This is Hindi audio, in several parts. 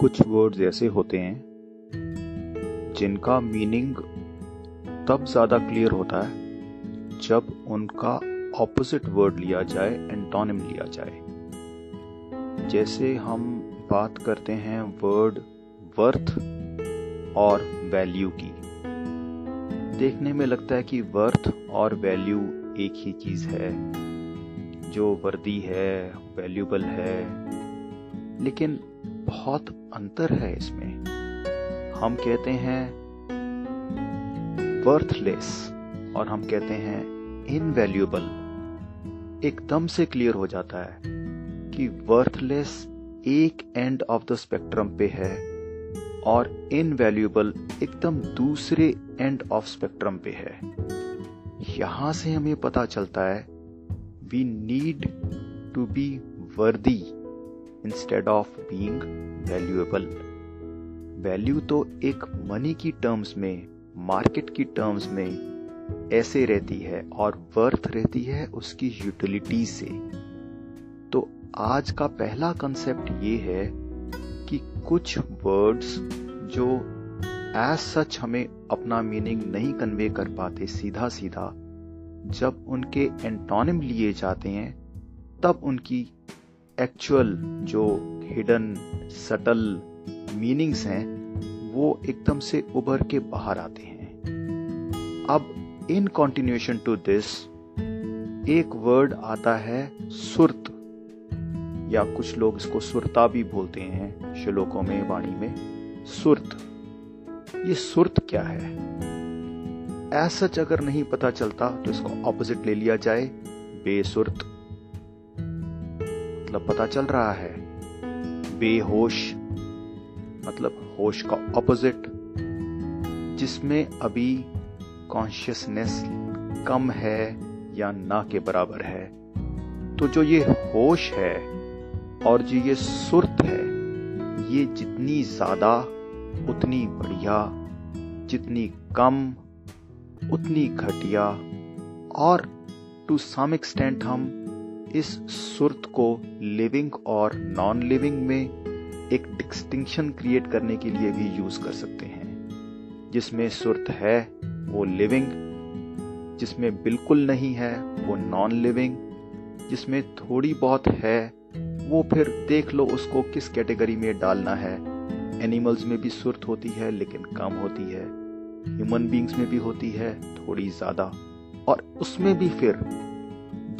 कुछ वर्ड्स ऐसे होते हैं, जिनका मीनिंग तब ज़्यादा क्लियर होता है, जब उनका ऑपोजिट वर्ड लिया जाए एंटोनिम लिया जाए। जैसे हम बात करते हैं वर्ड वर्थ और वैल्यू की। देखने में लगता है कि वर्थ और वैल्यू एक ही चीज़ है, जो वर्दी है वैल्यूबल है। लेकिन बहुत अंतर है इसमें। हम कहते हैं वर्थलेस और हम कहते हैं इनवैल्यूएबल एकदम से क्लियर हो जाता है कि वर्थलेस एक एंड ऑफ़ द स्पेक्ट्रम पे है और इनवैल्यूएबल एकदम दूसरे एंड ऑफ़ स्पेक्ट्रम पे है। यहाँ से हमें पता चलता है we need to be worthy instead of being valuable value तो एक मनी की टर्म्स में मार्केट की टर्म्स में ऐसे रहती है और वर्थ रहती है उसकी यूटिलिटी से। तो आज का पहला कंसेप्ट ये है कि कुछ वर्ड्स जो एज सच हमें अपना मीनिंग नहीं कन्वे कर पाते सीधा सीधा जब उनके एंटोनिम लिए जाते हैं, तब उनकी एक्चुअल जो हिडन सटल मीनिंग्स हैं, वो एकदम से उभर के बाहर आते हैं। अब इन कॉन्टिन्यूएशन टू दिस एक वर्ड आता है सुरत, या कुछ लोग इसको सुरता भी बोलते हैं, श्लोकों में, वाणी में, सुरत। ये सुरत क्या है? सच अगर नहीं पता चलता तो इसको ऑपोजिट ले लिया जाए, बेसुरत। मतलब पता चल रहा है। बेहोश मतलब होश का ऑपोजिट जिसमें अभी कॉन्शियसनेस कम है या ना के बराबर है। तो जो ये होश है और जो ये सुरत है, ये जितनी ज़्यादा, उतनी बढ़िया, जितनी कम, उतनी घटिया, और टू सम एक्सटेंट हम इस सुरत को लिविंग और नॉन लिविंग में एक डिस्टिंक्शन क्रिएट करने के लिए भी यूज़ कर सकते हैं। जिसमें सुरत है, वो लिविंग, जिसमें बिल्कुल नहीं है, वो नॉन लिविंग जिसमें थोड़ी बहुत है, वो फिर देख लो उसको किस कैटेगरी में डालना है। एनिमल्स में भी सुरत होती है, लेकिन कम होती है। ह्यूमन बींग्स में भी होती है, थोड़ी ज़्यादा। और उसमें भी फिर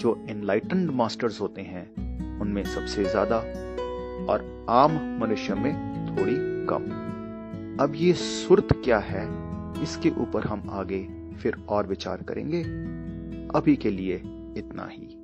जो एनलाइटेंड मास्टर्स होते हैं, उनमें सबसे ज़्यादा और आम मनुष्य में थोड़ी कम। अब ये सुरत क्या है? इसके ऊपर हम आगे फिर और विचार करेंगे। अभी के लिए इतना ही।